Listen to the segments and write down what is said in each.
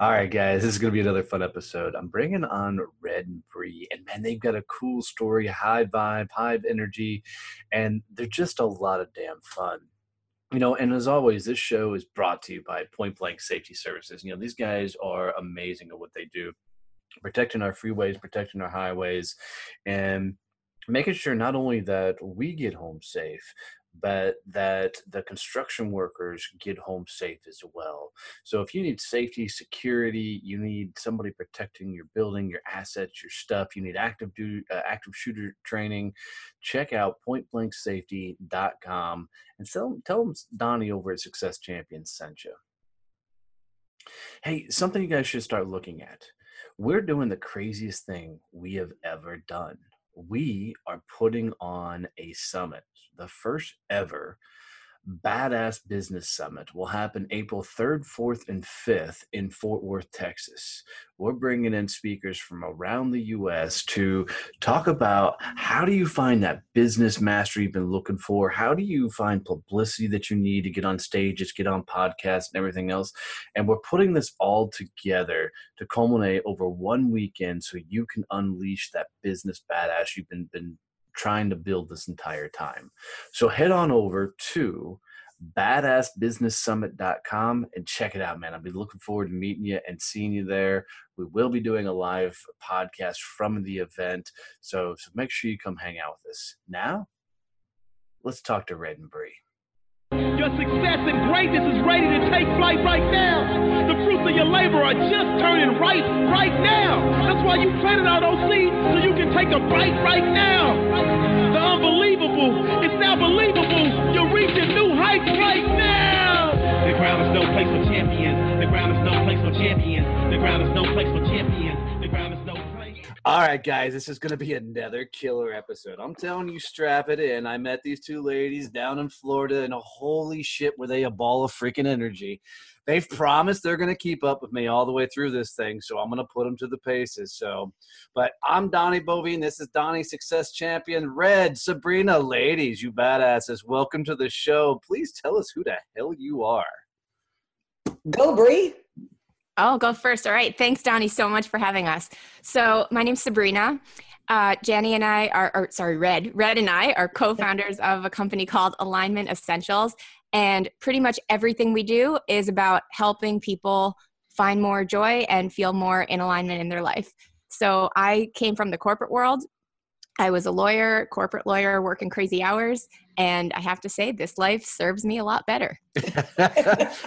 All right, guys, this is going to be another fun episode. I'm bringing on Red and Bree, and man, they've got a cool story, high vibe, high energy, and they're just a lot of damn fun. You know, and as always, this show is brought to you by Point Blank Safety Services. You know, these guys are amazing at what they do, protecting our freeways, protecting our highways, and making sure not only that we get home safe, but that the construction workers get home safe as well. So if you need safety, security, you need somebody protecting your building, your assets, your stuff, you need active duty, uh, active shooter training, check out pointblanksafety.com and tell, tell them Donnie over at Success Champions sent you. Hey, something you guys should start looking at. We're doing the craziest thing we have ever done we are putting on a summit, the first ever Badass Business Summit will happen April 3rd, 4th, and 5th in Fort Worth, Texas. We're bringing in speakers from around the U.S. to talk about how do you find that business mastery you've been looking for? How do you find publicity that you need to get on stages, get on podcasts, and everything else? And we're putting this all together to culminate over one weekend so you can unleash that business badass you've been, been trying to build this entire time. So head on over to badassbusinesssummit.com and check it out, man. I'll be looking forward to meeting you and seeing you there. We will be doing a live podcast from the event. So, so make sure you come hang out with us. Now, let's talk to Red and Bree. Your success and greatness is ready to take flight right now. The fruits of your labor are just turning right right now. That's why you planted all those seeds so you can take a bite right now. The unbelievable is now believable. You're reaching new heights right now. The ground is no place for champions. The ground is no place for champions. The ground is no place for champions. All right, guys, this is going to be another killer episode. I'm telling you, strap it in. I met these two ladies down in Florida, and a holy shit, were they a ball of freaking energy. They've promised they're going to keep up with me all the way through this thing, so I'm going to put them to the paces. So, but I'm Donnie Boivin. This is Donnie Success Champion Red Sabrina. Ladies, you badasses, welcome to the show. Please tell us who the hell you are. Go, Bree. I'll go first. All right. Thanks, Donnie, so much for having us. So, my name's Sabrina. Uh, Janny and I are, or sorry, Red. Red and I are co founders of a company called Alignment Essentials. And pretty much everything we do is about helping people find more joy and feel more in alignment in their life. So, I came from the corporate world. I was a lawyer, corporate lawyer, working crazy hours. And I have to say, this life serves me a lot better.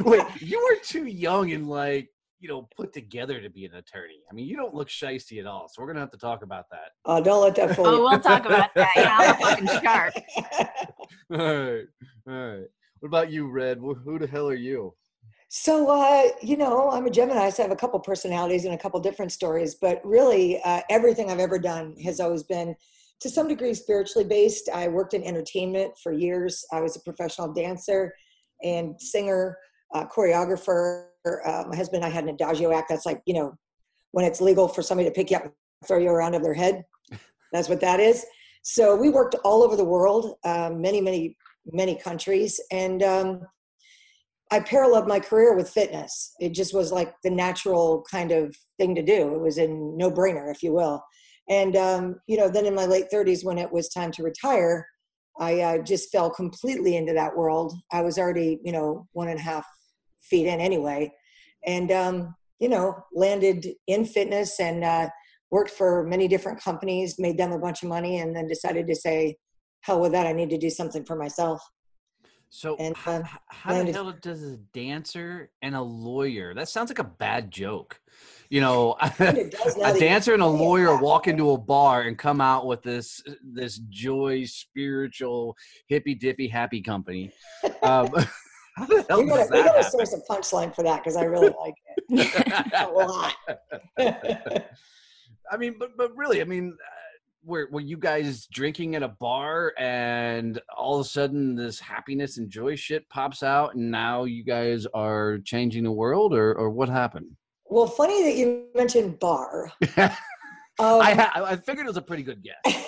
Wait, you were too young and like you know, put together to be an attorney. I mean, you don't look shisty at all. So we're gonna have to talk about that. Oh, don't let that fool you. Oh, we'll talk about that. Yeah, I'm a fucking shark. all right, all right. What about you, Red? Who the hell are you? So, uh, you know, I'm a Gemini, so I have a couple personalities and a couple different stories. But really, uh, everything I've ever done has always been, to some degree, spiritually based. I worked in entertainment for years. I was a professional dancer and singer, uh, choreographer uh, my husband and I had an adagio act. That's like, you know, when it's legal for somebody to pick you up and throw you around over their head. That's what that is. So we worked all over the world, um, many, many, many countries. And um, I paralleled my career with fitness. It just was like the natural kind of thing to do. It was a no brainer, if you will. And, um, you know, then in my late 30s, when it was time to retire, I uh, just fell completely into that world. I was already, you know, one and a half feet in anyway. And, um, you know, landed in fitness and uh, worked for many different companies, made them a bunch of money, and then decided to say, hell with that, I need to do something for myself. So And, how, uh, how the hell does a dancer and a lawyer? That sounds like a bad joke. You know, It does now a dancer and a lawyer walk into a bar and come out with this this joy, spiritual, hippy dippy, happy company. Um, how the hell We gotta, does we gotta that source a punchline for that because I really like it a lot. I mean, but but really, I mean, uh, were were you guys drinking at a bar and all of a sudden this happiness and joy shit pops out, and now you guys are changing the world, or or what happened? well, funny that you mentioned bar. Um, I ha- I figured it was a pretty good guess.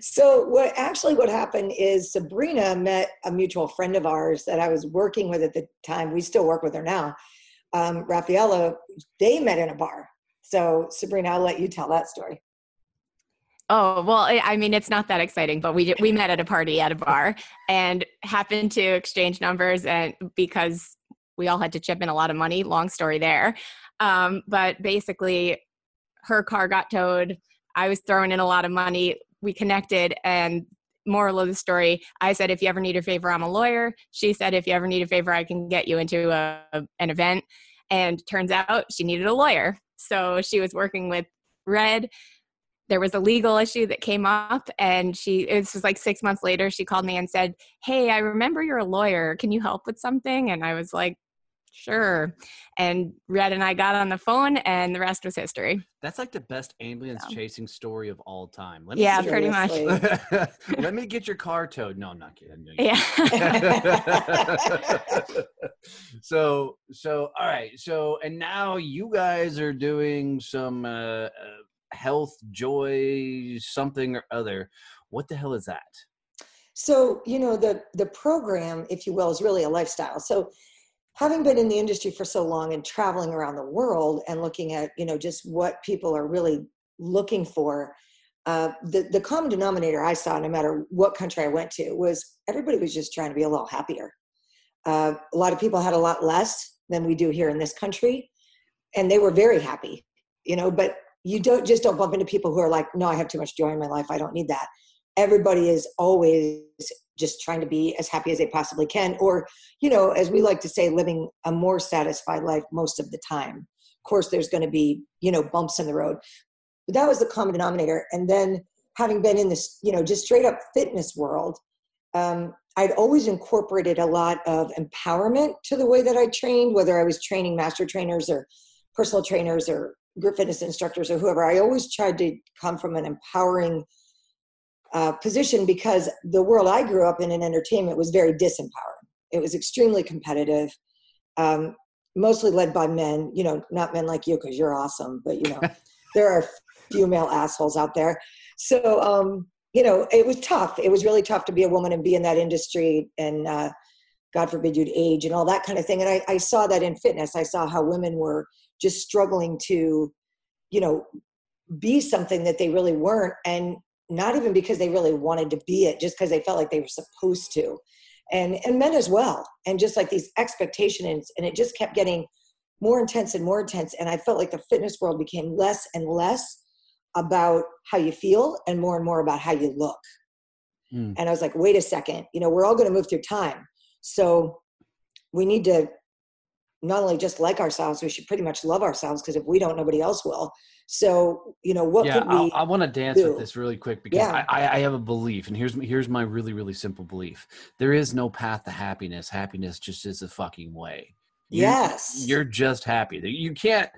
So what actually what happened is Sabrina met a mutual friend of ours that I was working with at the time. We still work with her now. Um, Raffaella, they met in a bar. So Sabrina, I'll let you tell that story. Oh well, I mean it's not that exciting, but we we met at a party at a bar and happened to exchange numbers, and because we all had to chip in a lot of money. Long story there, um, but basically, her car got towed. I was throwing in a lot of money. We connected, and moral of the story, I said, if you ever need a favor, I'm a lawyer. She said, if you ever need a favor, I can get you into a, an event. And turns out she needed a lawyer, so she was working with Red there was a legal issue that came up and she this was like six months later she called me and said hey i remember you're a lawyer can you help with something and i was like sure and red and i got on the phone and the rest was history That's like the best ambulance Yeah. chasing story of all time. Let Yeah, me pretty much. Let me get your car towed. No, I'm not kidding. yeah so so all right so and now you guys are doing some uh, uh health joy something or other what the hell is that So, you know, the the program, if you will, is really a lifestyle. So having been in the industry for so long and traveling around the world and looking at, you know, just what people are really looking for, uh, the, the common denominator I saw, no matter what country I went to, was everybody was just trying to be a little happier. Uh, a lot of people had a lot less than we do here in this country, and they were very happy, you know, but you don't just don't bump into people who are like, no, I have too much joy in my life. I don't need that everybody is always just trying to be as happy as they possibly can or you know as we like to say living a more satisfied life most of the time. Of course there's going to be you know bumps in the road. But that was the common denominator and then having been in this you know just straight up fitness world um, i'd always incorporated a lot of empowerment to the way that i trained whether i was training master trainers or personal trainers or group fitness instructors or whoever. I always tried to come from an empowering uh, position because the world I grew up in in entertainment was very disempowering. It was extremely competitive, um, mostly led by men. You know, not men like you because you're awesome, but you know, there are few male assholes out there. So, um, you know, it was tough. It was really tough to be a woman and be in that industry, and uh, God forbid you'd age and all that kind of thing. And I, I saw that in fitness. I saw how women were just struggling to, you know, be something that they really weren't, and not even because they really wanted to be it just because they felt like they were supposed to and and men as well and just like these expectations and it just kept getting more intense and more intense and i felt like the fitness world became less and less about how you feel and more and more about how you look Hmm. and i was like wait a second you know we're all going to move through time so we need to not only just like ourselves we should pretty much love ourselves because if we don't nobody else will. So you know what yeah could we i, I want to dance do? with this really quick because Yeah. I, I, have a belief and here's here's my really really simple belief. There is no path to happiness. Happiness just is a fucking way. You- yes. you're just happy. You can't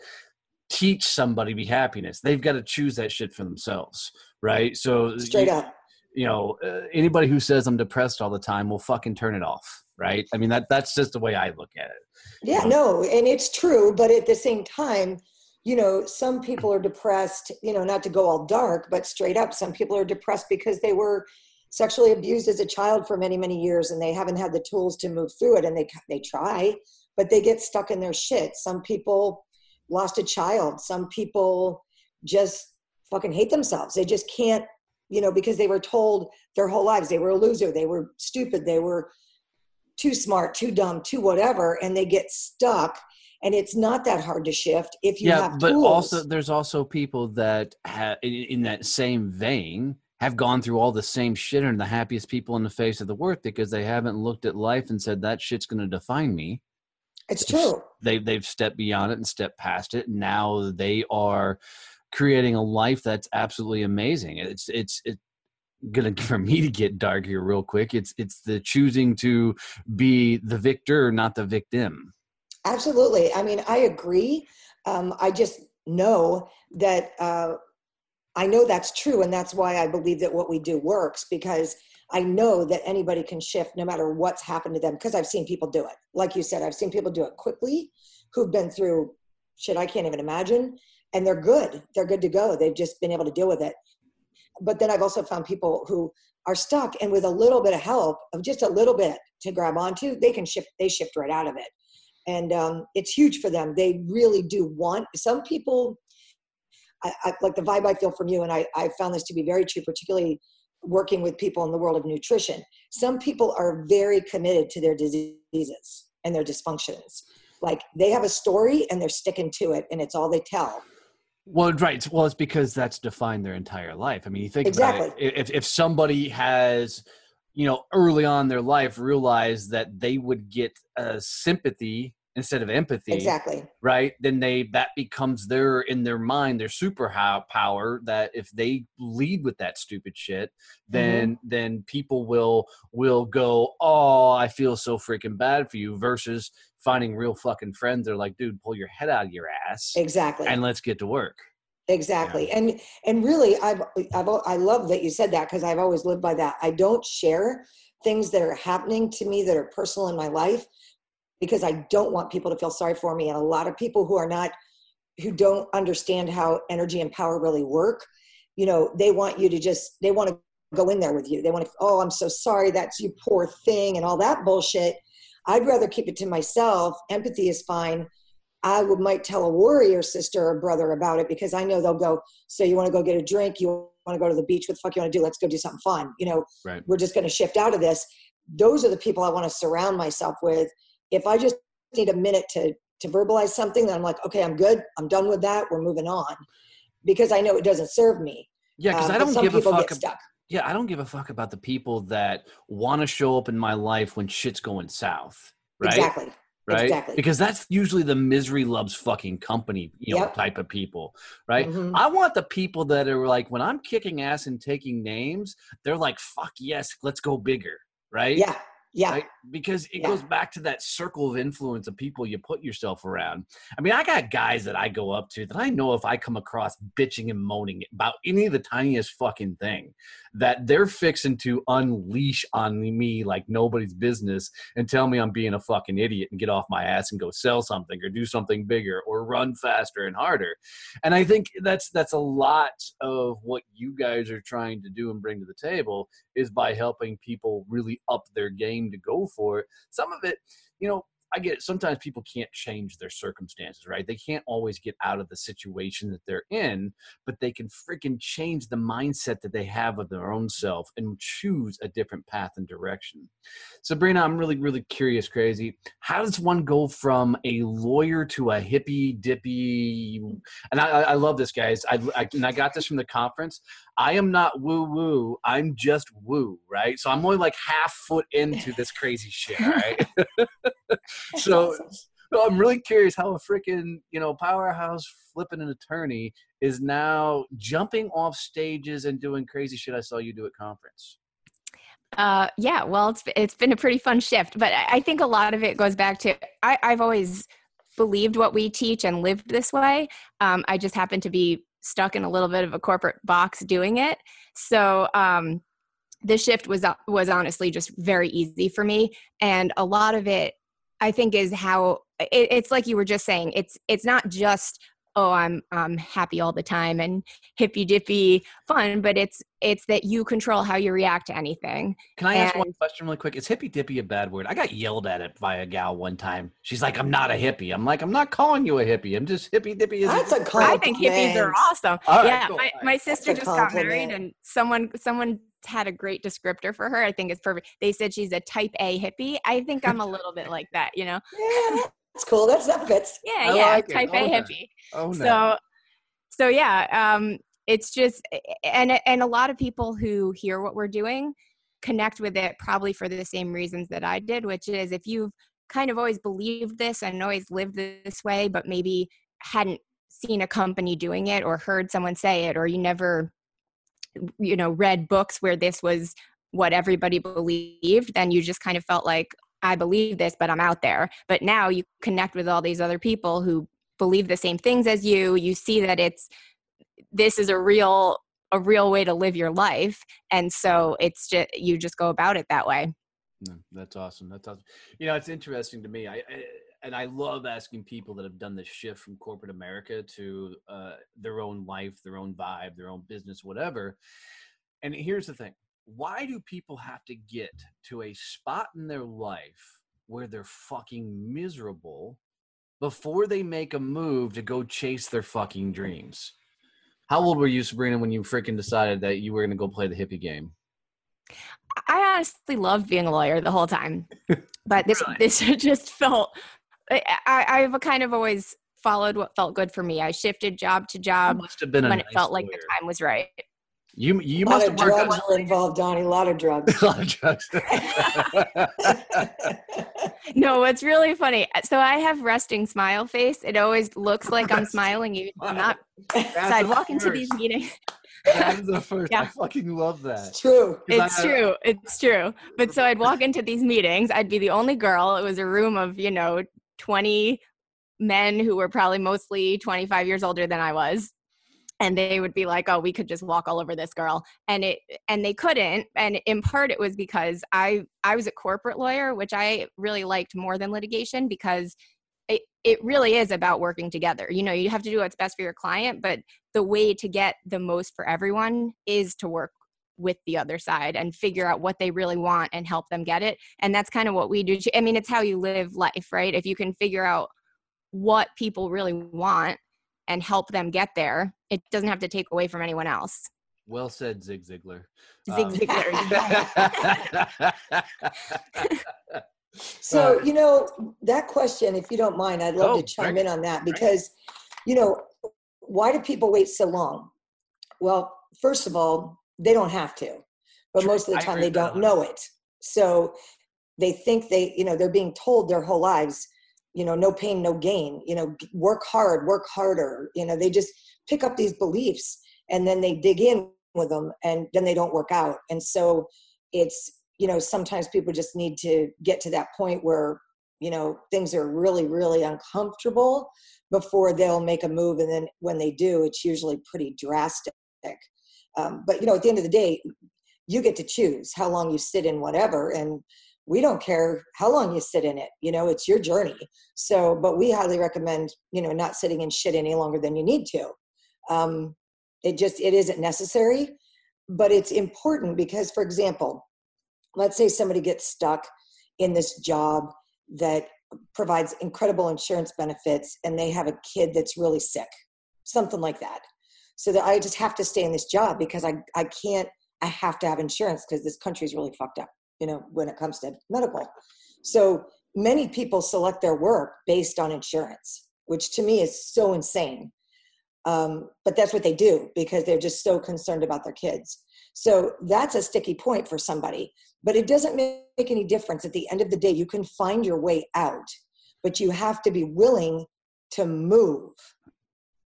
teach somebody to be happiness. They've got to choose that shit for themselves right? So straight you, up. you know uh, anybody who says i'm depressed all the time will fucking turn it off right? I mean that that's just the way i look at it Yeah, no, and it's true, but at the same time, you know, some people are depressed, you know, not to go all dark, but straight up, some people are depressed because they were sexually abused as a child for many, many years and they haven't had the tools to move through it and they they try, but they get stuck in their shit. Some people lost a child, some people just fucking hate themselves. They just can't, you know, because they were told their whole lives they were a loser, they were stupid, they were too smart, too dumb, too whatever, and they get stuck. And it's not that hard to shift if you have to yeah have but tools. also there's also people that have in, in that same vein have gone through all the same shit and are the happiest people in the face of the earth because they haven't looked at life and said that shit's going to define me. It's true. They they've stepped beyond it and stepped past it. Now they are creating a life that's absolutely amazing. It's it's it gonna for me to get dark here real quick. It's it's the choosing to be the victor, not the victim. Absolutely. I mean, I agree. Um, I just know that uh, I know that's true, and that's why I believe that what we do works because I know that anybody can shift no matter what's happened to them because I've seen people do it. Like you said, I've seen people do it quickly who've been through shit I can't even imagine, and they're good. They're good to go. They've just been able to deal with it. But then I've also found people who are stuck, and with a little bit of help, of just a little bit to grab onto, they can shift. They shift right out of it, and um, it's huge for them. They really do want. Some people I, I, like the vibe I feel from you, and I, I found this to be very true, particularly working with people in the world of nutrition. Some people are very committed to their diseases and their dysfunctions. Like they have a story and they're sticking to it, and it's all they tell. Well, right. Well, it's because that's defined their entire life. I mean, you think exactly. about it. If if somebody has, you know, early on in their life realized that they would get uh, sympathy instead of empathy exactly right then they that becomes their in their mind their super power that if they lead with that stupid shit then mm-hmm. then people will will go oh i feel so freaking bad for you versus finding real fucking friends they're like dude pull your head out of your ass exactly and let's get to work exactly yeah. and and really i've i've i love that you said that because i've always lived by that i don't share things that are happening to me that are personal in my life because I don't want people to feel sorry for me. And a lot of people who are not, who don't understand how energy and power really work, you know, they want you to just, they want to go in there with you. They want to, oh, I'm so sorry, that's you poor thing, and all that bullshit. I'd rather keep it to myself. Empathy is fine. I would might tell a warrior sister or brother about it because I know they'll go, so you want to go get a drink, you want to go to the beach, what the fuck you want to do? Let's go do something fun. You know, right. we're just going to shift out of this. Those are the people I want to surround myself with if I just need a minute to to verbalize something, then I'm like, okay, I'm good. I'm done with that. We're moving on because I know it doesn't serve me. Yeah, because um, I don't give a fuck. Ab- yeah, I don't give a fuck about the people that want to show up in my life when shit's going south. Right. Exactly. Right. Exactly. Because that's usually the misery loves fucking company, you know, Yep. type of people. Right. Mhm. I want the people that are like, when I'm kicking ass and taking names, they're like, fuck yes, let's go bigger. Right. Yeah. Yeah. right? Because it Yeah. goes back to that circle of influence of people you put yourself around. I mean, I got guys that I go up to that I know if I come across bitching and moaning about any of the tiniest fucking thing, that they're fixing to unleash on me like nobody's business and tell me I'm being a fucking idiot and get off my ass and go sell something or do something bigger or run faster and harder. And I think that's that's a lot of what you guys are trying to do and bring to the table is by helping people really up their game to go for it. Some of it, you know, I get it. Sometimes people can't change their circumstances, right? They can't always get out of the situation that they're in, but they can freaking change the mindset that they have of their own self and choose a different path and direction. Sabrina, I'm really, really curious, crazy. How does one go from a lawyer to a hippy dippy? And I, I I love this, guys. I, I, and I got this from the conference. I am not woo woo. I'm just woo, right? So I'm only like half foot into this crazy shit, right? So, awesome. so I'm really curious how a freaking you know powerhouse flipping an attorney is now jumping off stages and doing crazy shit. I saw you do at conference. Uh, yeah, well, it's it's been a pretty fun shift, but I I think a lot of it goes back to I, I've always believed what we teach and lived this way. Um, I just happen to be stuck in a little bit of a corporate box doing it. So um, the shift was was honestly just very easy for me, and a lot of it I think is how it, it's like you were just saying. It's it's not just oh I'm I'm happy all the time and hippy dippy fun, but it's it's that you control how you react to anything. Can I ask one question really quick? Is hippy dippy a bad word? I got yelled at it by a gal one time. She's like, "I'm not a hippie." I'm like, "I'm not calling you a hippie. I'm just hippy dippy." That's a That's I think hippies are awesome. All right, yeah, cool. my, All right. my sister just got married, and someone someone had a great descriptor for her. I think it's perfect. They said she's a type A hippie. I think I'm a little bit like that. You know? Yeah, that's cool. That's that fits. Yeah, I yeah, like it. type Oh, A no. hippie. Oh So, so yeah. Um, it's just and and a lot of people who hear what we're doing connect with it probably for the same reasons that I did, which is if you've kind of always believed this and always lived this way, but maybe hadn't seen a company doing it or heard someone say it, or you never, you know, read books where this was what everybody believed, then you just kind of felt like, I believe this, but I'm out there. But now you connect with all these other people who believe the same things as you. You see that it's, this is a real a real way to live your life and so it's just you just go about it that way that's awesome that's awesome you know it's interesting to me I, I and I love asking people that have done this shift from corporate America to uh, their own life, their own vibe, their own business, whatever. And here's the thing why do people have to get to a spot in their life where they're fucking miserable before they make a move to go chase their fucking dreams? How old were you, Sabrina, when you freaking decided that you were going to go play the hippie game? I honestly loved being a lawyer the whole time, but this really? this just felt I, I've kind of always followed what felt good for me. I shifted job to job must have been when nice it felt lawyer. like the time was right. You you a must have of drugs were involved, Donnie. A lot of drugs. a lot of drugs. no, it's really funny. So I have resting smile face. It always looks like I'm smiling, even I'm not. That's so I'd the walk into these meetings. That is the first. I Yeah. fucking love that. It's true. 'Cause It's I- true. It's true. But so I'd walk into these meetings. I'd be the only girl. It was a room of, you know, 20 men who were probably mostly 25 years older than I was. And they would be like, "Oh, we could just walk all over this girl." And it and they couldn't. And in part it was because I I was a corporate lawyer, which I really liked more than litigation because it, it really is about working together. You know, you have to do what's best for your client, but the way to get the most for everyone is to work with the other side and figure out what they really want and help them get it. And that's kind of what we do. I mean, it's how you live life, right? If you can figure out what people really want and help them get there, it doesn't have to take away from anyone else. Well said, Zig Ziglar. Zig Um, Ziglar. So, you know, that question, if you don't mind, I'd love Oh, to chime bring in on that because, you know, why do people wait so long? Well, first of all, they don't have to, but True. most of the time they don't know it. So they think they, you know, they're being told their whole lives, you know, no pain, no gain, you know, work hard, work harder. You know, they just pick up these beliefs and then they dig in with them and then they don't work out. And so it's, you know, sometimes people just need to get to that point where, you know, things are really, really uncomfortable before they'll make a move. And then when they do, it's usually pretty drastic. Um, but, you know, at the end of the day, you get to choose how long you sit in whatever. And we don't care how long you sit in it. You know, it's your journey. So, but we highly recommend, you know, not sitting in shit any longer than you need to. Um, it just, it isn't necessary, but it's important because, for example, let's say somebody gets stuck in this job that provides incredible insurance benefits and they have a kid that's really sick something like that so that i just have to stay in this job because i, I can't i have to have insurance because this country's really fucked up you know when it comes to medical. So many people select their work based on insurance which to me is so insane. Um, but that's what they do because they're just so concerned about their kids. So that's a sticky point for somebody but it doesn't make any difference. At the end of the day you can find your way out but you have to be willing to move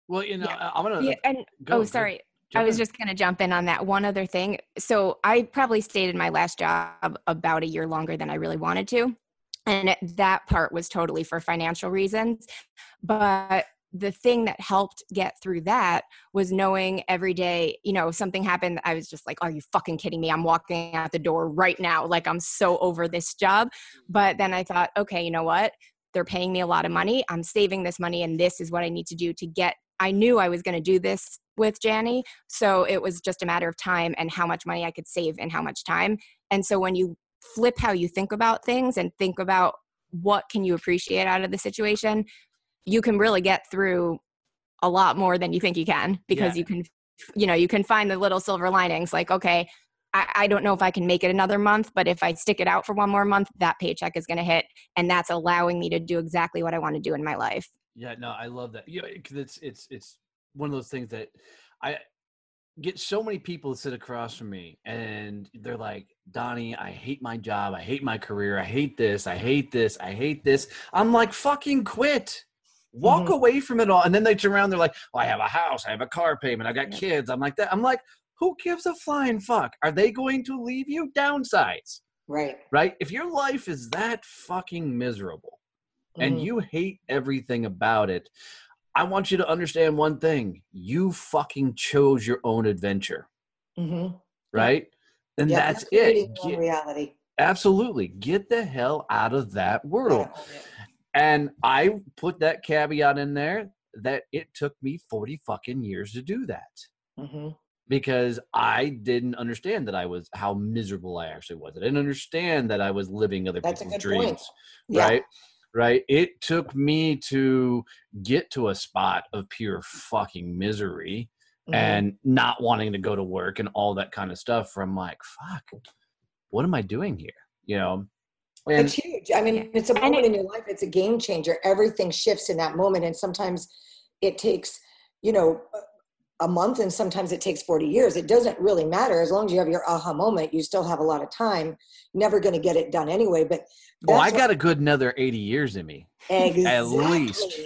well, you know, Yeah. I'm gonna. Yeah, and go, oh, go, sorry. I was just going to jump in on that one other thing. So I probably stayed in my last job about a year longer than I really wanted to. And that part was totally for financial reasons. But the thing that helped get through that was knowing every day, you know, if something happened, I was just like, are you fucking kidding me? I'm walking out the door right now. Like, I'm so over this job. But then I thought, okay, you know what? They're paying me a lot of money. I'm saving this money, and this is what I need to do to get. I knew I was going to do this with Janny. So it was just a matter of time and how much money I could save and how much time. And so when you flip how you think about things and think about what can you appreciate out of the situation, you can really get through a lot more than you think you can because Yeah. you can you know you can find the little silver linings like okay I, I don't know if i can make it another month but if i stick it out for one more month that paycheck is going to hit and that's allowing me to do exactly what i want to do in my life Yeah, no, I love that. Yeah, because it's it's it's one of those things that I get so many people to sit across from me and they're like, Donnie, I hate my job. I hate my career. I hate this. I hate this. I hate this. I'm like, fucking quit. Walk Mhm. away from it all. And then they turn around, they're like, well, I have a house. I have a car payment. I got kids. I'm like that. I'm like, who gives a flying fuck? Are they going to leave you? Downsides, Right. right? If your life is that fucking miserable, and Mhm. you hate everything about it, I want you to understand one thing. You fucking chose your own adventure, Mhm. right? And Yeah, that's it. creating your own Get- reality. absolutely. Get the hell out of that world. And I put that caveat in there that it took me 40 fucking years to do that Mhm. because I didn't understand that I was how miserable I actually was. I didn't understand that I was living other That's people's dreams. Yeah. right right it took me to get to a spot of pure fucking misery Mhm. and not wanting to go to work and all that kind of stuff from like fuck what am i doing here you know and it's huge. I mean, it's a And moment it- in your life. It's a game changer. Everything shifts in that moment, and sometimes it takes, you know, a month, and sometimes it takes forty years. It doesn't really matter as long as you have your aha moment. You still have a lot of time. Never going to get it done anyway. But oh i got a good another 80 years in me exactly. least.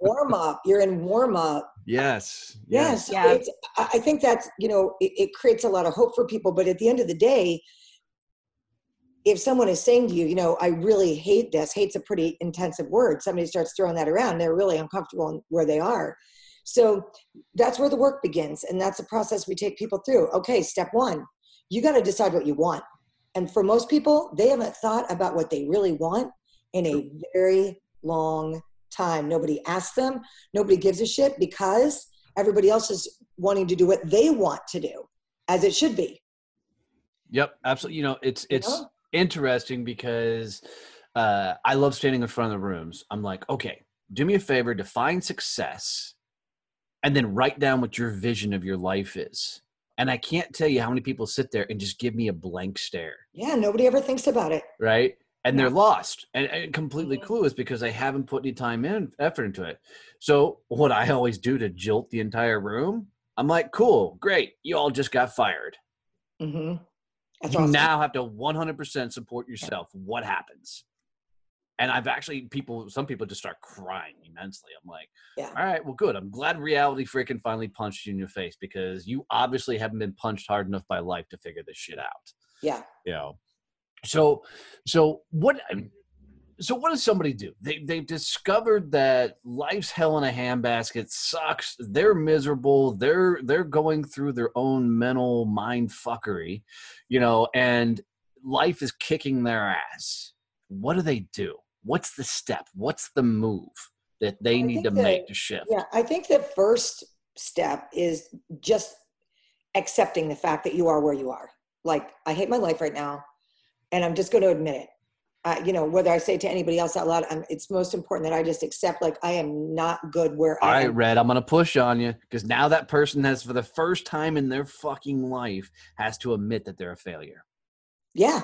warm up. You're in warm up. yes Yes. Yeah. It's, I think that's, you know, it, it creates a lot of hope for people. But at the end of the day, if someone is saying to you, you know, I really hate this, hate's a pretty intensive word. Somebody starts throwing that around, they're really uncomfortable in where they are. So that's where the work begins. And that's a process we take people through. Okay, step one, you got to decide what you want. And for most people, they haven't thought about what they really want in a very long time. Nobody asks them, nobody gives a shit because everybody else is wanting to do what they want to do, as it should be. yep absolutely you know it's You it's know? interesting because uh, I love standing in front of the rooms. I'm like, okay, do me a favor, define success, and then write down what your vision of your life is. And I can't tell you how many people sit there and just give me a blank stare, Yeah, nobody ever thinks about it. right? And they're lost and, and completely Mhm. clueless because they haven't put any time in effort into it. So what I always do to jilt the entire room, I'm like, cool, great, you all just got fired. Mm-hmm. That's you awesome. now have to 100% support yourself. What happens? And I've actually people, some people just start crying immensely. I'm like, Yeah. all right, well, good. I'm glad reality freaking finally punched you in your face because you obviously haven't been punched hard enough by life to figure this shit out. Yeah. You know. So, so what? So what does somebody do? They they've discovered that life's hell in a handbasket sucks. They're miserable. They're they're going through their own mental mind fuckery, you know, and life is kicking their ass. What do they do? What's the step? What's the move that they I need to that- make to shift? Yeah, I think the first step is just accepting the fact that you are where you are. Like, I hate my life right now, and I'm just going to admit it. Uh, you know, whether I say to anybody else out loud, I'm, it's most important that I just accept, like, I am not good where All I right, am. Red, I'm gonna push on you because now that person has, for the first time in their fucking life, has to admit that they're a failure. Yeah,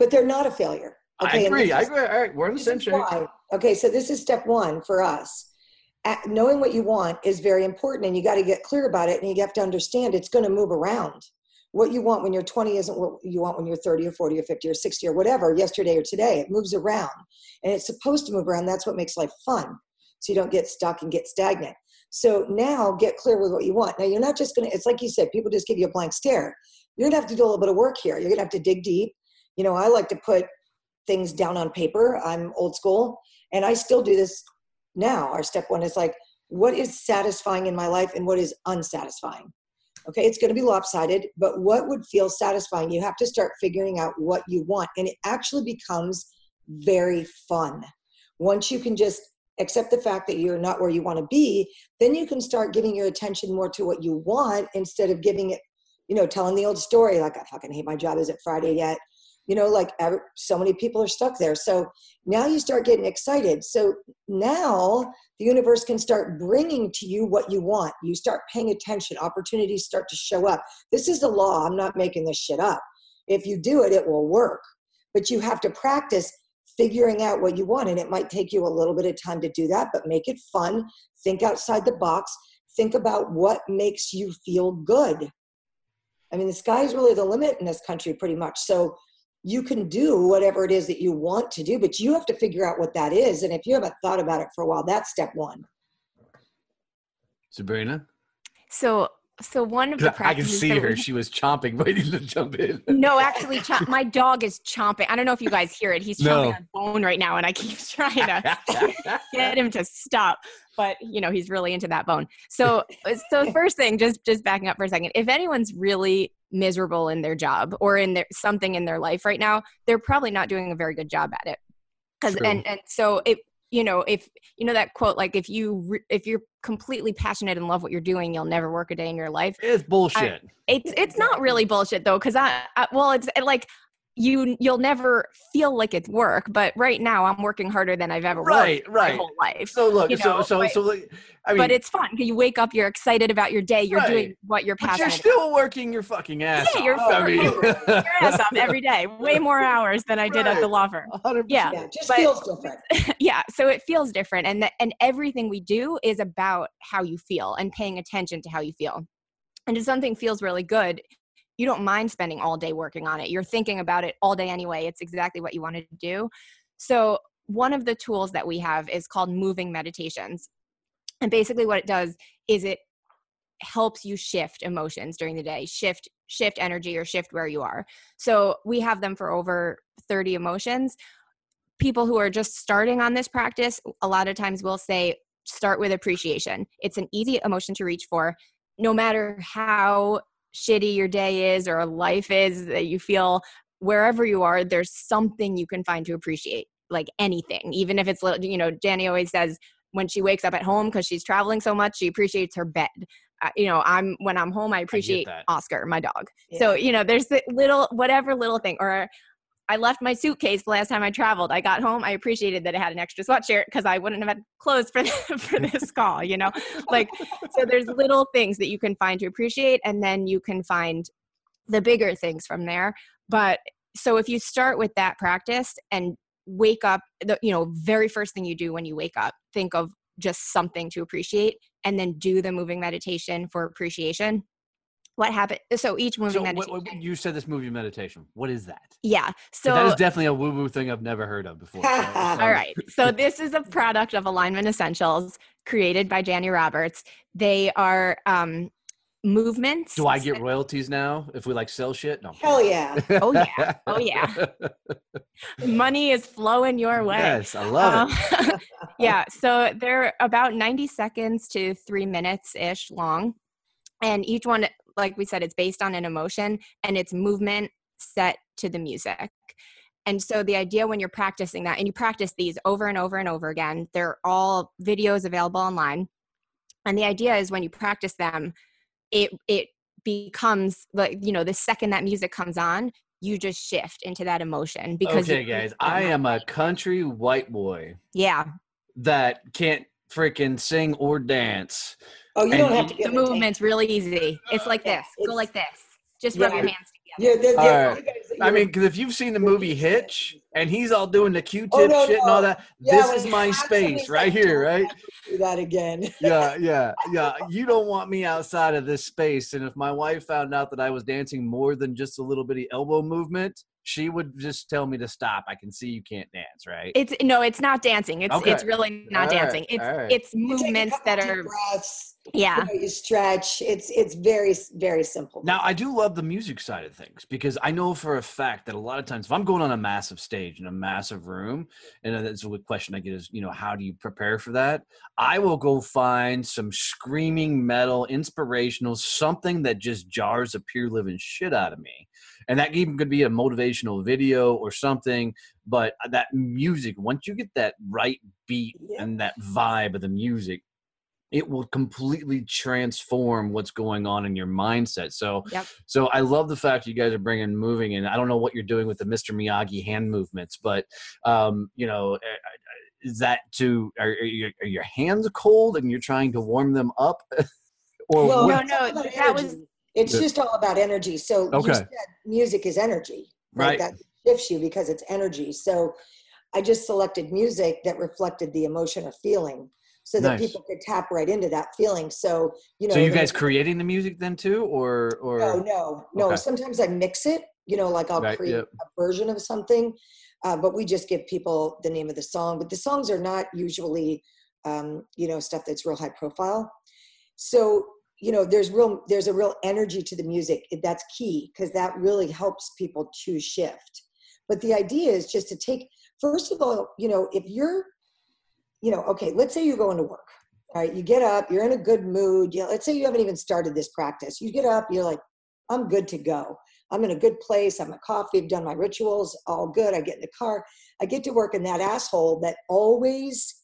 but they're not a failure. I Okay, and agree. I agree. All right, we're on the same is page. why. Okay, so this is step one for us. At- knowing what you want is very important, and you got to get clear about it, and you have to understand it's going to move around. What you want when you're 20 isn't what you want when you're 30 or 40 or 50 or 60 or whatever, yesterday or today. It moves around, and it's supposed to move around. That's what makes life fun, so you don't get stuck and get stagnant. So now get clear with what you want. Now you're not just going to. It's like you said, people just give you a blank stare. You're going to have to do a little bit of work here. You're going to have to dig deep. You know, I like to put things down on paper. I'm old school and I still do this now. Our step one is like, what is satisfying in my life and what is unsatisfying? Okay, it's going to be lopsided, but what would feel satisfying? You have to start figuring out what you want, and it actually becomes very fun. Once you can just accept the fact that you're not where you want to be, then you can start giving your attention more to what you want instead of giving it, you know, telling the old story like, I fucking hate my job. Is it Friday yet? You know, like so many people are stuck there. So now you start getting excited. So now the universe can start bringing to you what you want. You start paying attention, opportunities start to show up. This is the law. I'm not making this shit up. If you do it, it will work. But you have to practice figuring out what you want. And it might take you a little bit of time to do that, but make it fun. Think outside the box. think about what makes you feel good. I mean, the sky is really the limit in this country, pretty much. So you can do whatever it is that you want to do, but you have to figure out what that is. And if you haven't thought about it for a while, that's step one. Sabrina? So so one of the practices. I can see her. She was chomping, waiting to jump in. No, actually, chomp, my dog is chomping. I don't know if you guys hear it. He's chomping No. on bone right now, and I keep trying to get him to stop. But you know, he's really into that bone. So, so first thing, just just backing up for a second. If anyone's really miserable in their job or in their something in their life right now, they're probably not doing a very good job at it. Because and and so if you know if you know that quote like if you re- if you're completely passionate and love what you're doing, you'll never work a day in your life. it's bullshit. It's it's not really bullshit though, because I, I well, it's uh, like you you'll never feel like it's work. But right now, I'm working harder than I've ever Right, worked right. my whole life. so look, you so know, so but- so like, I mean, but it's fun. You wake up, you're excited about your day. You're doing what you're but passionate. you're still working your fucking ass Yeah, you're off. I mean, your ass off every day, way more hours than I did at the Right. law firm. 100%. Yeah. Yeah, just But- feels different. yeah so it feels different and that and everything we do is about how you feel and paying attention to how you feel and if something feels really good you don't mind spending all day working on it. You're thinking about it all day anyway. It's exactly what you want to do. So one of the tools that we have is called moving meditations. And basically what it does is it helps you shift emotions during the day shift shift energy or shift where you are. So we have them for over 30 emotions. People who are just starting on this practice a lot of times will say start with appreciation. It's an easy emotion to reach for no matter how shitty your day is or life is that you feel wherever you are there's something you can find to appreciate like anything. Even if it's little you know danny always says when she wakes up at home because she's traveling so much she appreciates her bed. Uh, you know i'm when i'm home i appreciate that. oscar my dog. So you know there's the little whatever little thing or I left my suitcase the last time I traveled. I got home. I appreciated that I had an extra sweatshirt because I wouldn't have had clothes for for this call. You know, like so. There's little things that you can find to appreciate, and then you can find the bigger things from there. But so if you start with that practice and wake up, the you know very first thing you do when you wake up, think of just something to appreciate, and then do the moving meditation for appreciation. What happened? So each moving So meditation. what, what, you said this movie meditation. What is that? yeah. So So that is definitely a woo woo thing I've never heard of before. So- so- All right. So this is a product of Alignment Essentials created by Janny Roberts. They are um, movements. Do I get royalties now if we like sell shit? No. Hell yeah. Oh, yeah. Oh, yeah. money is flowing your way? Yes, I love it. Um, yeah. So they're about 90 seconds to three minutes ish long. And each one, like we said, it's based on an emotion and it's movement set to the music. And so the idea when you're practicing that, and you practice these over and over and over again, they're all videos available online. And the idea is when you practice them, it it becomes like you know the second that music comes on, you just shift into that emotion because okay, guys, I am a country white boy yeah that can't freaking sing or dance. Oh, you And don't have to get the movement's really easy. It's like Yeah, this. Go like this. Just rub Yeah. your hands together. Yeah, the, the, All right. you guys- I you're- mean, because if you've seen the movie Hitch and he's all doing the Q-tip Oh, no, shit and all that, yeah, this is my space right here, right? Do that again. yeah, yeah, yeah. You don't want me outside of this space. And if my wife found out that I was dancing more than just a little bitty elbow movement, she would just tell me to stop. I can see you can't dance, right? It's no, it's not dancing. It's it's really not All right, dancing. It's all right. it's You take a movements that are breaths, yeah. you, know, you stretch. It's it's very very simple. Now, I do love the music side of things because I know for a fact that a lot of times, if I'm going on a massive stage in a massive room, and that's a question I get is, you know, how do you prepare for that? I will go find some screaming metal, inspirational, something that just jars the pure living shit out of me. And that even could be a motivational video or something. But that music, once you get that right beat Yeah. and that vibe of the music, it will completely transform what's going on in your mindset. So, Yep. so I love the fact you guys are bringing moving, and I don't know what you're doing with the Mr. Miyagi hand movements, but um, you know, uh, is that to are, are, your, are your hands cold and you're trying to warm them up, or Well, No, no, it's all about that was- energy. It's just all about energy. So Okay. you said music is energy. Right. That shifts you because it's energy. So I just selected music that reflected the emotion or feeling. so that Nice. people could tap right into that feeling. So you know, so you guys creating the music then too, or or No, no, no. Okay. Sometimes I mix it. You know, like I'll Right, create yep. a version of something, uh, but we just give people the name of the song. But the songs are not usually, um, you know, stuff that's real high profile. So you know, there's real, there's a real energy to the music. That's key because that really helps people to shift. But the idea is just to take. First of all, you know, if you're, you know, okay, let's say you're going to work. All right, you get up, you're in a good mood. You know, let's say you haven't even started this practice. You get up, you're like, I'm good to go. I'm in a good place. I'm a coffee. I've done my rituals. All good. I get in the car. I get to work, and that asshole that always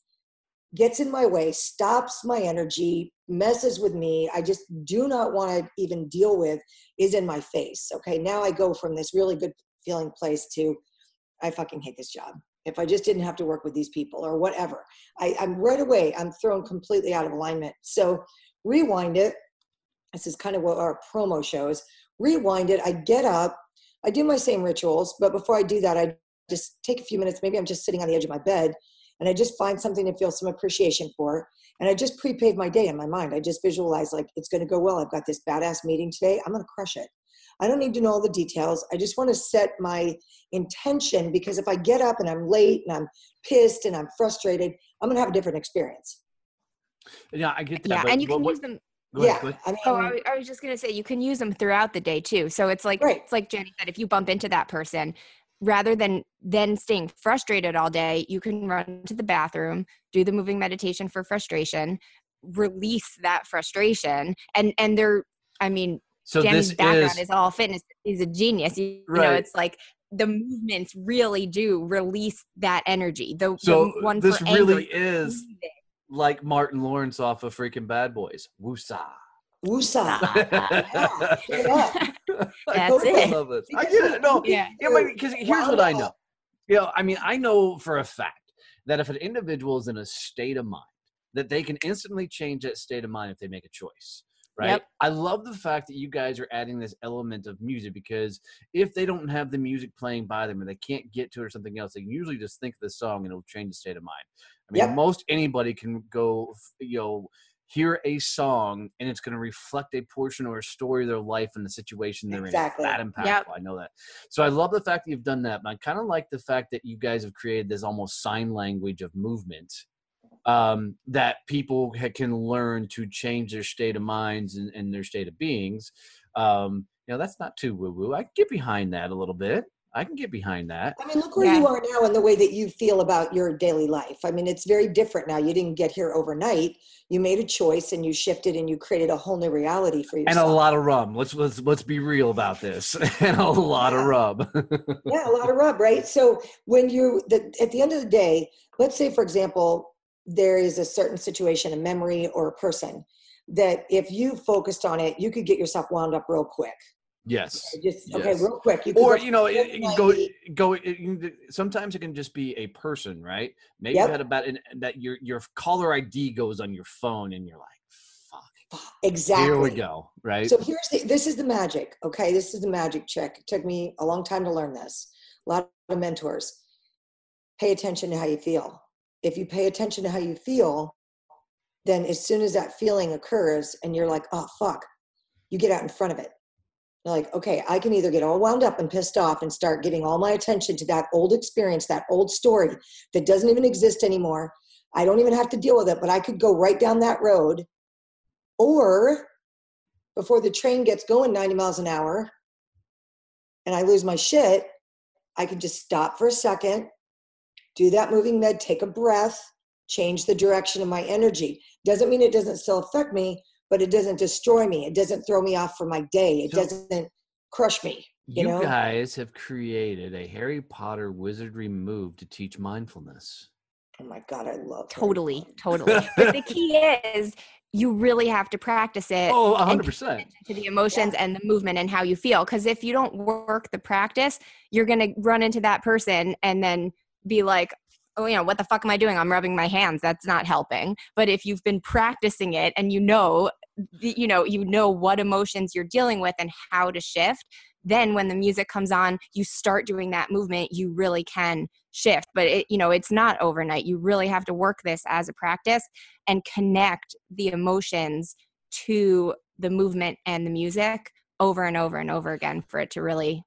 gets in my way, stops my energy, messes with me. I just do not want to even deal with is in my face. Okay, now I go from this really good feeling place to I fucking hate this job. If I just didn't have to work with these people or whatever, I, I'm right away. I'm thrown completely out of alignment. So rewind it. This is kind of what our promo shows rewind it. I get up, I do my same rituals, but before I do that, I just take a few minutes. Maybe I'm just sitting on the edge of my bed and I just find something to feel some appreciation for. And I just prepave my day in my mind. I just visualize like it's going to go well. I've got this badass meeting today. I'm going to crush it. I don't need to know all the details. I just want to set my intention because if I get up and I'm late and I'm pissed and I'm frustrated, I'm going to have a different experience. yeah, I get that. Yeah, but and you what- can what- use them. yeah. ahead. I mean, Oh, I, I was just gonna say you can use them throughout the day too. So it's like Right. it's like Jenny said, if you bump into that person, rather than then staying frustrated all day, you can run to the bathroom, do the moving meditation for frustration, release that frustration, and and they're, I mean, So Jenny's this background is is, all fitness. He's a genius. You, you know, it's like the movements really do release that energy. The, so the one this for really anger, is like Martin Lawrence off of freaking Bad Boys. Woosah. woosah. Yeah, straight up. That's totally I it. love this. I Because get it. No, Yeah. yeah, but because here's what I know. up. You know, I mean, I know for a fact that if an individual is in a state of mind, that they can instantly change that state of mind if they make a choice. Right. Yep. I love the fact that you guys are adding this element of music because if they don't have the music playing by them or they can't get to it or something else, they can usually just think of the song and it'll change the state of mind. I mean, Yep. most anybody can go, you know, hear a song and it's going to reflect a portion or a story of their life and the situation they're Exactly. in. That impactful. Yep. I know that. So I love the fact that you've done that. But I kind of like the fact that you guys have created this almost sign language of movement um, that people ha- can learn to change their state of minds and, and their state of beings. Um, you know, that's not too woo woo. I get behind that a little bit. I can get behind that. I mean, look where Yeah. you are now and the way that you feel about your daily life. I mean, it's very different now. You didn't get here overnight. You made a choice and you shifted and you created a whole new reality for yourself. And a lot of rum. Let's let's let's be real about this. and a lot of rub. yeah, a lot of rub, right? So when you, the, at the end of the day, let's say, for example, there is a certain situation, a memory or a person that if you focused on it, you could get yourself wound up real quick. Yes. Just okay, Yes. real quick. You or you know it, it go go it, can- sometimes it can just be a person right maybe Yep. you had about an, that your your caller id goes on your phone and you're like fuck Exactly. here we go right So here's the, this is the magic. Okay, this is the magic trick. It took me a long time to learn this. A lot of mentors. Pay attention to how you feel. If you pay attention to how you feel, then as soon as that feeling occurs and you're like, oh fuck, you get out in front of it. You're like, okay, I can either get all wound up and pissed off and start giving all my attention to that old experience, that old story that doesn't even exist anymore. I don't even have to deal with it, but I could go right down that road. Or before the train gets going 90 miles an hour and I lose my shit, I can just stop for a second, do that moving med, take a breath, change the direction of my energy. Doesn't mean it doesn't still affect me, but it doesn't destroy me. It doesn't throw me off for my day. It So- doesn't crush me. you, you know? guys have created a harry potter wizardry move to teach mindfulness Oh my God, I love Harry Totally, Potter. totally. but the key is you really have to practice it oh and 100% to the emotions and the movement and how you feel. Because if you don't work the practice, you're going to run into that person and then be like, oh, you know, what the fuck am I doing? I'm rubbing my hands. That's not helping. But if you've been practicing it and you know you know you know what emotions you're dealing with and how to shift then when the music comes on you start doing that movement you really can shift but it you know it's not overnight you really have to work this as a practice and connect the emotions to the movement and the music over and over and over again for it to really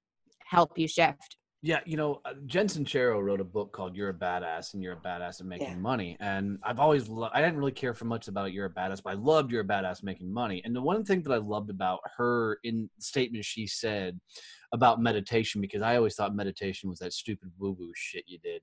help you shift Yeah, you know, uh, Jen Sincero wrote a book called "You're a Badass" and you're a badass at making Yeah. money. And I've always, lo- I didn't really care for much about "You're a Badass," but I loved "You're a Badass making money." And the one thing that I loved about her in statement she said about meditation, because I always thought meditation was that stupid woo woo shit you did,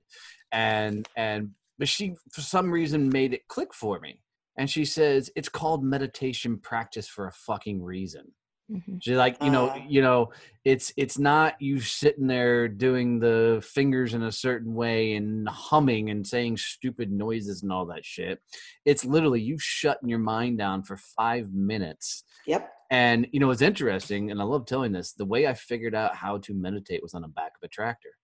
and and but she for some reason made it click for me. And she says it's called meditation practice for a fucking reason. Mhm. She's like, you know, Uh. you know, it's it's not you sitting there doing the fingers in a certain way and humming and saying stupid noises and all that shit. It's literally you shutting your mind down for five minutes. Yep. And you know, it's interesting, and I love telling this. The way I figured out how to meditate was on the back of a tractor.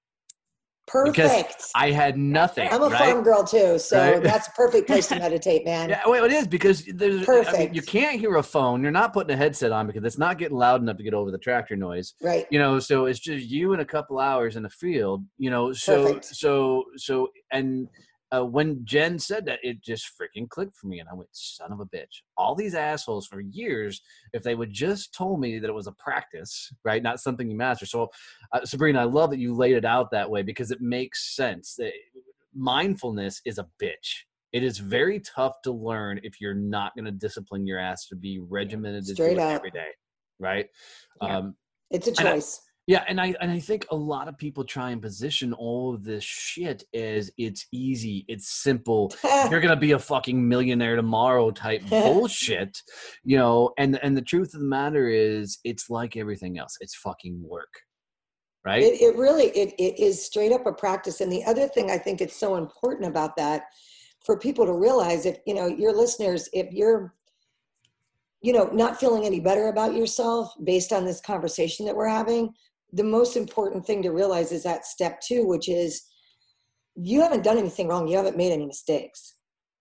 Perfect. I had nothing. I'm a right? farm girl too, so Right. that's a perfect place to meditate, man. Yeah, well, it is because there's. I mean, Perfect. you can't hear a phone. You're not putting a headset on because it's not getting loud enough to get over the tractor noise. Right. you know so it's just you and a couple hours in the field you know so Perfect. so so and uh, when jen said that it just freaking clicked for me and i went son of a bitch all these assholes for years if they would just told me that it was a practice right not something you master so uh, sabrina i love that you laid it out that way because it makes sense that mindfulness is a bitch it is very tough to learn if you're not going to discipline your ass to be regimented to do it up. every day right Yeah. um It's a choice. Yeah, and I and I think a lot of people try and position all of this shit as it's easy, it's simple. You're gonna be a fucking millionaire tomorrow type bullshit, you know. And and the truth of the matter is, it's like everything else. It's fucking work, right? It, it really it, it is straight up a practice. And the other thing I think it's so important about that for people to realize if you know your listeners, if you're you know not feeling any better about yourself based on this conversation that we're having, the most important thing to realize is that step two, which is you haven't done anything wrong. You haven't made any mistakes.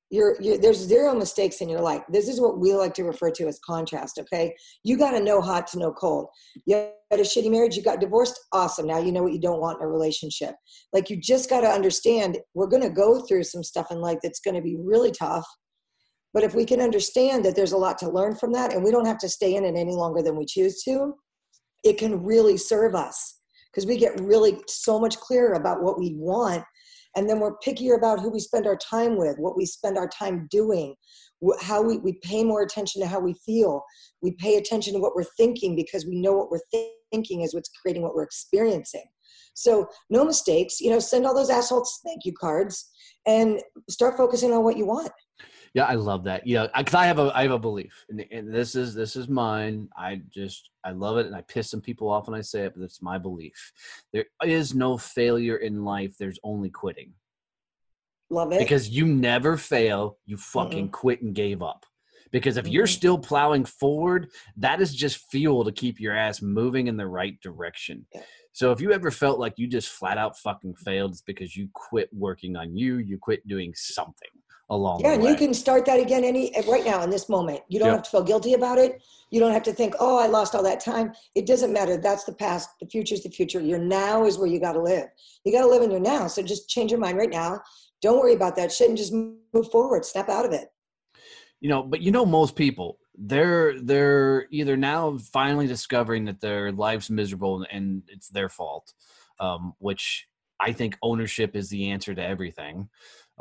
You're, you're, there's zero mistakes in your life. This is what we like to refer to as contrast. Okay, you got to know hot to know cold. You had a shitty marriage, you got divorced, awesome. Now you know what you don't want in a relationship. Like you just got to understand we're going to go through some stuff in life that's going to be really tough. But if we can understand that there's a lot to learn from that and we don't have to stay in it any longer than we choose to, it can really serve us because we get really so much clearer about what we want. And then we're pickier about who we spend our time with, what we spend our time doing, how we, we pay more attention to how we feel. We pay attention to what we're thinking because we know what we're thi- thinking is what's creating what we're experiencing. So, no mistakes, you know, send all those assholes thank you cards and start focusing on what you want. Yeah, I love that. Yeah, because I have a I have a belief, and, and this is this is mine. I just I love it, and I piss some people off when I say it, but it's my belief. There is no failure in life. There's only quitting. Love it. because you never fail you fucking quit and gave up because if you're still plowing forward that is just fuel to keep your ass moving in the right direction Yeah. so if you ever felt like you just flat out fucking failed it's because you quit working on you you quit doing something along yeah, and you can start that again any eh, right now in this moment. You don't Yeah. have to feel guilty about it. You don't have to think, "Oh, I lost all that time." It doesn't matter. That's the past. The future is the future. Your now is where you got to live. You got to live in your now. So just change your mind right now. Don't worry about that shit and just move forward. Snap out of it. you know but you know most people they're they're either now finally discovering that their life's miserable and it's their fault um, which i think ownership is the answer to everything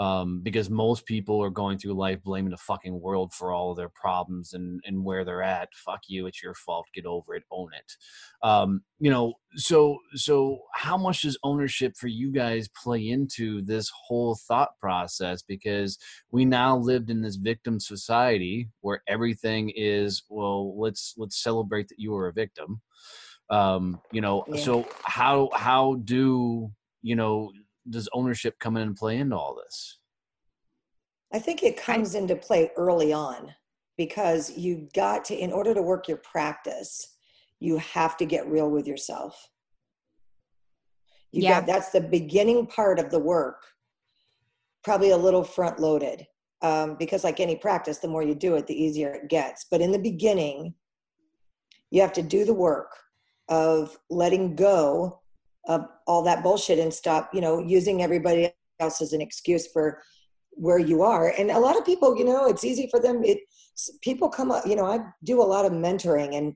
um, because most people are going through life blaming the fucking world for all of their problems and and where they're at. Fuck you it's your fault get over it own it. Um, you know so so how much does ownership for you guys play into this whole thought process? Because we now lived in this victim society where everything is well let's let's celebrate that you were a victim. Um you know Yeah. so how how do you know does ownership come in and play into all this I think it comes into play early on because you got to, in order to work your practice, you have to get real with yourself. You Yeah. got that's the beginning part of the work, probably a little front loaded. um, because like any practice the more you do it the easier it gets but in the beginning you have to do the work of letting go of all that bullshit and stop you know using everybody else as an excuse for where you are. And a lot of people you know it's easy for them it people come up you know i do a lot of mentoring and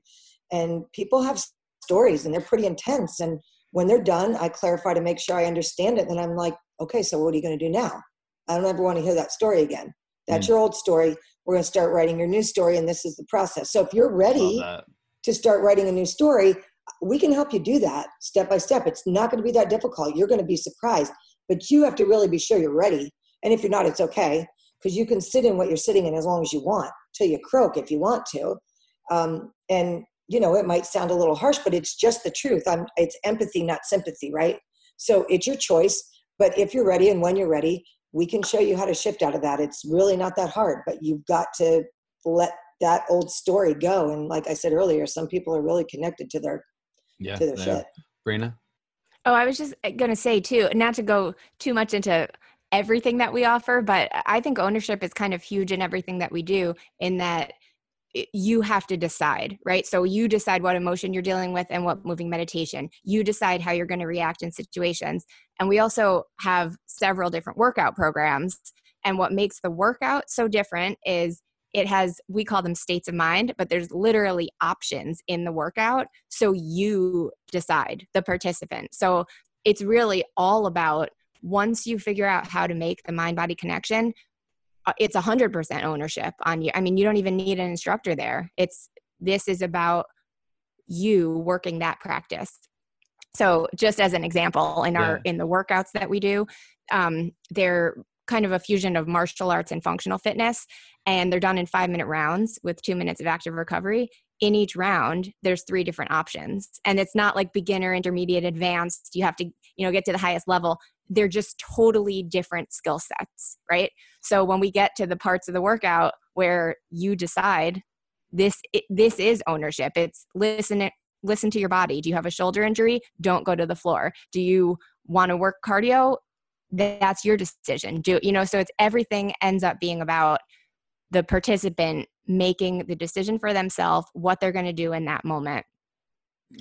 and people have stories and they're pretty intense. And when they're done i clarify to make sure i understand it. And i'm like okay so what are you going to do now? I don't ever want to hear that story again. That's mm. your old story. We're going to start writing your new story and this is the process. So if you're ready to start writing a new story we can help you do that step by step. It's not going to be that difficult. You're going to be surprised but you have to really be sure you're ready. And if you're not it's okay because you can sit in what you're sitting in as long as you want till you croak if you want to. Um, and you know it might sound a little harsh but it's just the truth. I'm it's empathy not sympathy right? So it's your choice but if you're ready and when you're ready we can show you how to shift out of that. It's really not that hard but you've got to let that old story go. And like i said earlier some people are really connected to their yeah to their shit Brina? oh i was just going to say too not to go too much into everything that we offer but i think ownership is kind of huge in everything that we do in that you have to decide, right? So you decide what emotion you're dealing with and what moving meditation. You decide how you're going to react in situations. And we also have several different workout programs. And what makes the workout so different is it has, we call them states of mind, but there's literally options in the workout. So you decide, the participant. So it's really all about once you figure out how to make the mind body connection, uh, it's hundred percent ownership on you. I mean, you don't even need an instructor there. It's this is about you working that practice. So just as an example, in our yeah. in the workouts that we do, um, they're kind of a fusion of martial arts and functional fitness, and they're done in five minute rounds with two minutes of active recovery. In each round, there's three different options, and it's not like beginner, intermediate, advanced. You have to you know get to the highest level they're just totally different skill sets, right? So when we get to the parts of the workout where you decide this it, this is ownership. It's listen listen to your body. Do you have a shoulder injury? Don't go to the floor. Do you want to work cardio? That's your decision. Do you know so it's everything ends up being about the participant making the decision for themselves what they're going to do in that moment.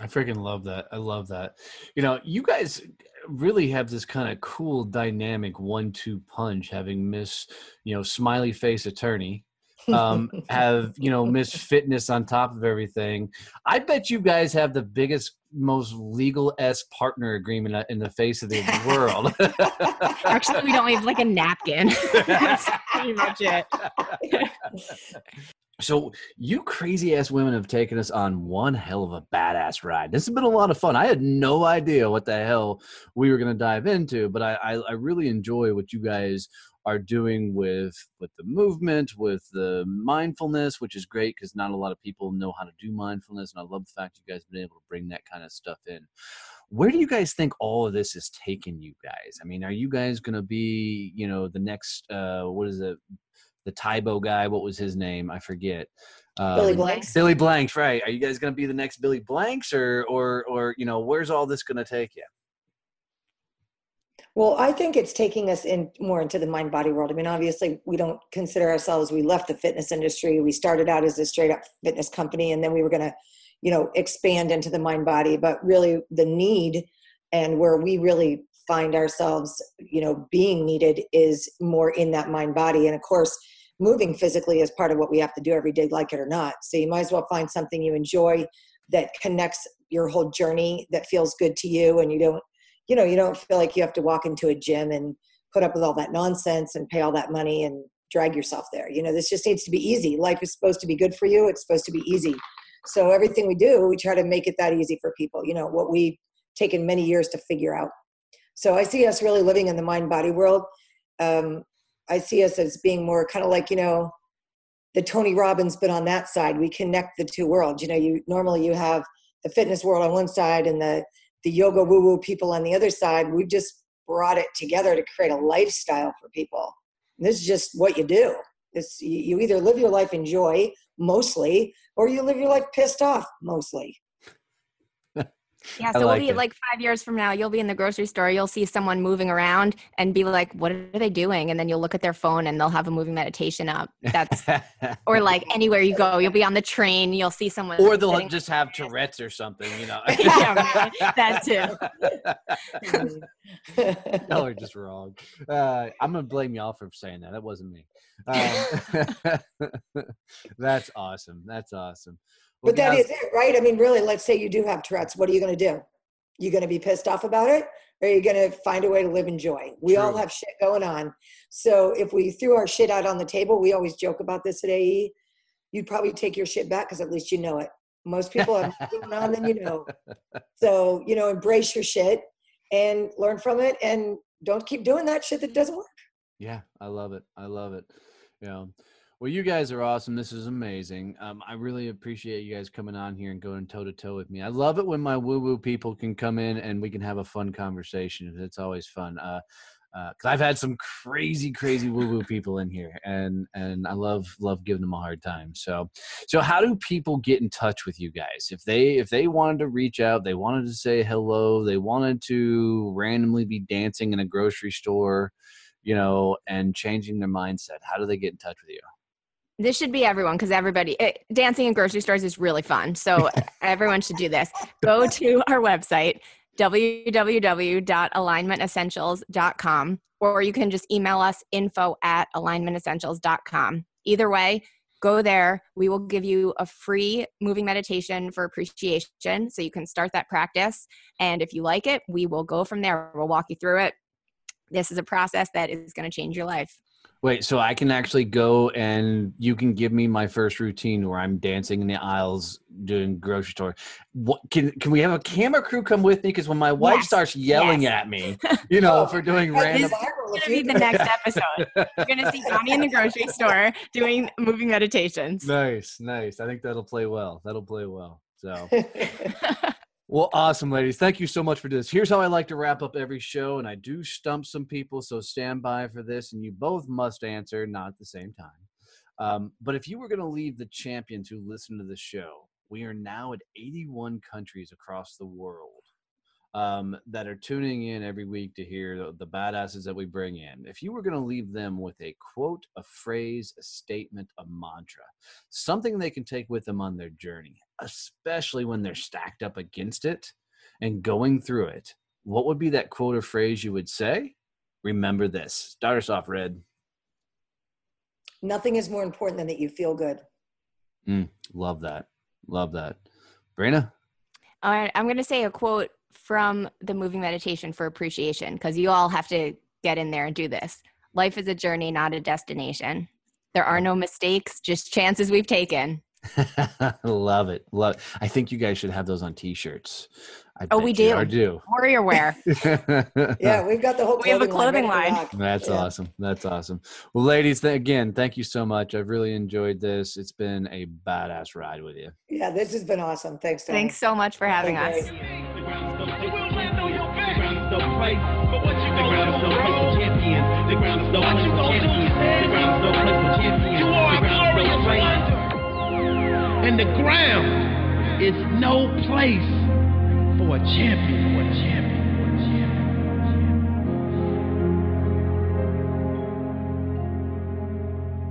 I freaking love that. I love that. You know, you guys really have this kind of cool dynamic one-two punch having miss you know smiley face attorney um, have you know miss fitness on top of everything i bet you guys have the biggest most legal s partner agreement uh, in the face of the world actually we don't have like a napkin that's pretty much it so you crazy ass women have taken us on one hell of a badass ride. This has been a lot of fun. I had no idea what the hell we were going to dive into, but I, I, I really enjoy what you guys are doing with with the movement, with the mindfulness, which is great because not a lot of people know how to do mindfulness, and I love the fact you guys have been able to bring that kind of stuff in. Where do you guys think all of this is taking you guys? I mean, are you guys going to be, you know, the next uh, what is it, the Tae Bo guy. What was his name? I forget. Um, Billy Blanks. Billy Blanks, right? Are you guys going to be the next Billy Blanks, or or or you know, where's all this going to take you? Well, I think it's taking us in more into the mind body world. I mean, obviously, we don't consider ourselves. We left the fitness industry. We started out as a straight up fitness company, and then we were going to, you know, expand into the mind body. But really, the need and where we really find ourselves, you know, being needed is more in that mind body. And of course, moving physically is part of what we have to do every day, like it or not. So you might as well find something you enjoy that connects your whole journey that feels good to you and you don't you know you don't feel like you have to walk into a gym and put up with all that nonsense and pay all that money and drag yourself there. You know this just needs to be easy. Life is supposed to be good for you. It's supposed to be easy. So everything we do we try to make it that easy for people. You know what we've taken many years to figure out. So i see us really living in the mind body world. Um, I see us as being more kind of like, you know, the Tony Robbins, but on that side, we connect the two worlds. You know, you normally you have the fitness world on one side and the the yoga woo woo people on the other side. We've just brought it together to create a lifestyle for people. And this is just what you do. This you either live your life in joy mostly, or you live your life pissed off mostly. Yeah, so we'll like be it. like five years from now, you'll be in the grocery store, you'll see someone moving around and be like, what are they doing? And then you'll look at their phone and they'll have a moving meditation up. That's, or like anywhere you go, you'll be on the train, you'll see someone. or they'll just have Tourette's or something, you know. Yeah, right. That too. Y'all are just wrong. Uh, I'm gonna blame y'all for saying that. That wasn't me. Um, that's awesome. That's awesome. But that is it, right? I mean, really, let's say you do have Tourette's. What are you going to do? You going to be pissed off about it? Or are you going to find a way to live in joy? We all have shit going on. So if we threw our shit out on the table, we always joke about this at AE, you'd probably take your shit back because at least you know it. Most people have more going on than you know. So, you know, embrace your shit and learn from it and don't keep doing that shit that doesn't work. Yeah, I love it. I love it. You know, well, you guys are awesome. This is amazing. Um, I really appreciate you guys coming on here and going toe to toe with me. I love it when my woo woo people can come in and we can have a fun conversation. It's always fun. Uh, because I've had some crazy, crazy woo woo people in here, and and I love love giving them a hard time. So, so how do people get in touch with you guys if they if they wanted to reach out, they wanted to say hello, they wanted to randomly be dancing in a grocery store, you know, and changing their mindset? How do they get in touch with you? This should be everyone because everybody it, dancing in grocery stores is really fun. So everyone should do this. Go to our website www.alignmentessentials.com or you can just email us info at alignmentessentials.com. Either way, go there. We will give you a free moving meditation for appreciation so you can start that practice. And if you like it, we will go from there. We'll walk you through it. This is a process that is going to change your life. Wait, so I can actually go and you can give me my first routine where I'm dancing in the aisles doing grocery store. What can can we have a camera crew come with me? Because when my wife Yes, starts yelling yes. at me, you know, for doing That'd random. be viral if It's going to be the next episode. You're going to see Donnie in the grocery store doing moving meditations. nice, nice. I think that'll play well. That'll play well. So. Well, awesome, ladies. Thank you so much for this. Here's how I like to wrap up every show, and I do stump some people, so stand by for this, and you both must answer, not at the same time. Um, but if you were going to leave the champions who listen to the show, we are now at 81 countries across the world um, that are tuning in every week to hear the, the badasses that we bring in. If you were going to leave them with a quote, a phrase, a statement, a mantra, something they can take with them on their journey, especially when they're stacked up against it and going through it, what would be that quote or phrase you would say? Remember this. Start us off, Red. Nothing is more important than that you feel good. Mm, love that. Love that. Brina? All right, I'm going to say a quote from the moving meditation for appreciation because you all have to get in there and do this. Life is a journey, not a destination. There are no mistakes, just chances we've taken. Love it. Love. I think you guys should have those on T-shirts. I Oh, we do. are do. Warrior wear. Yeah, we've got the whole We have a clothing, clothing ready to line. That's Yeah. awesome. That's awesome. Well, ladies, th- again, thank you so much. I've really enjoyed this. It's been a badass ride with you. Yeah, this has been awesome. Thanks, Tony. Thanks so much for having Okay. us. The ground is no place you And the ground is no place for a champion. For a champion. For a champion.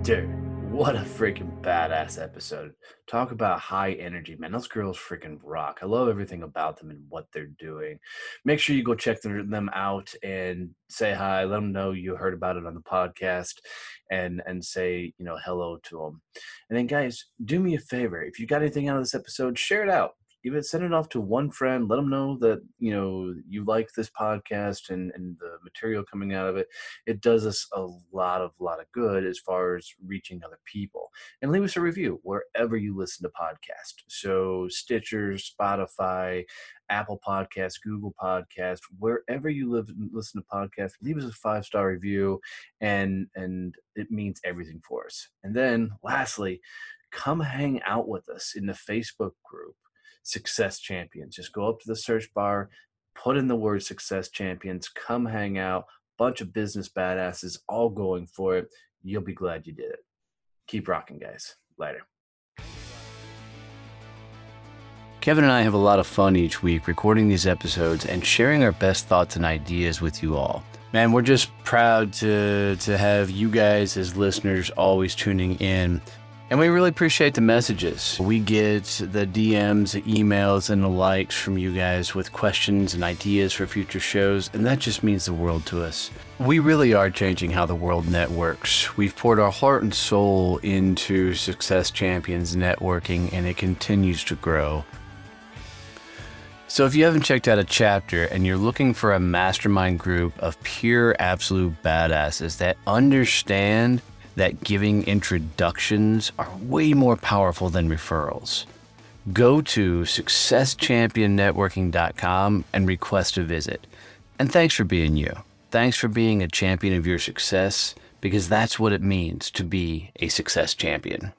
Dude, what a freaking badass episode. Talk about high energy, man. Those girls freaking rock. I love everything about them and what they're doing. Make sure you go check them out and say hi. Let them know you heard about it on the podcast and and say, you know, hello to them. And then guys, do me a favor. If you got anything out of this episode, share it out give it send it off to one friend let them know that you know you like this podcast and and the material coming out of it. It does us a lot of lot of good as far as reaching other people. And leave us a review wherever you listen to podcasts. So stitcher spotify apple podcast google podcast wherever you live listen to podcasts leave us a five star review and and it means everything for us. And then lastly come hang out with us in the facebook group Success Champions. Just go up to the search bar, put in the word Success Champions, come hang out. Bunch of business badasses all going for it. You'll be glad you did it. Keep rocking, guys. Later. Kevin and I have a lot of fun each week recording these episodes and sharing our best thoughts and ideas with you all. Man, we're just proud to to have you guys as listeners always tuning in. And we really appreciate the messages. We get the DMs, emails, and the likes from you guys with questions and ideas for future shows, and that just means the world to us. We really are changing how the world networks. We've poured our heart and soul into Success Champions networking, and it continues to grow. So, if you haven't checked out a chapter and you're looking for a mastermind group of pure, absolute badasses that understand that giving introductions are way more powerful than referrals, go to successchampionnetworking.com and request a visit. And thanks for being you. Thanks for being a champion of your success because that's what it means to be a success champion.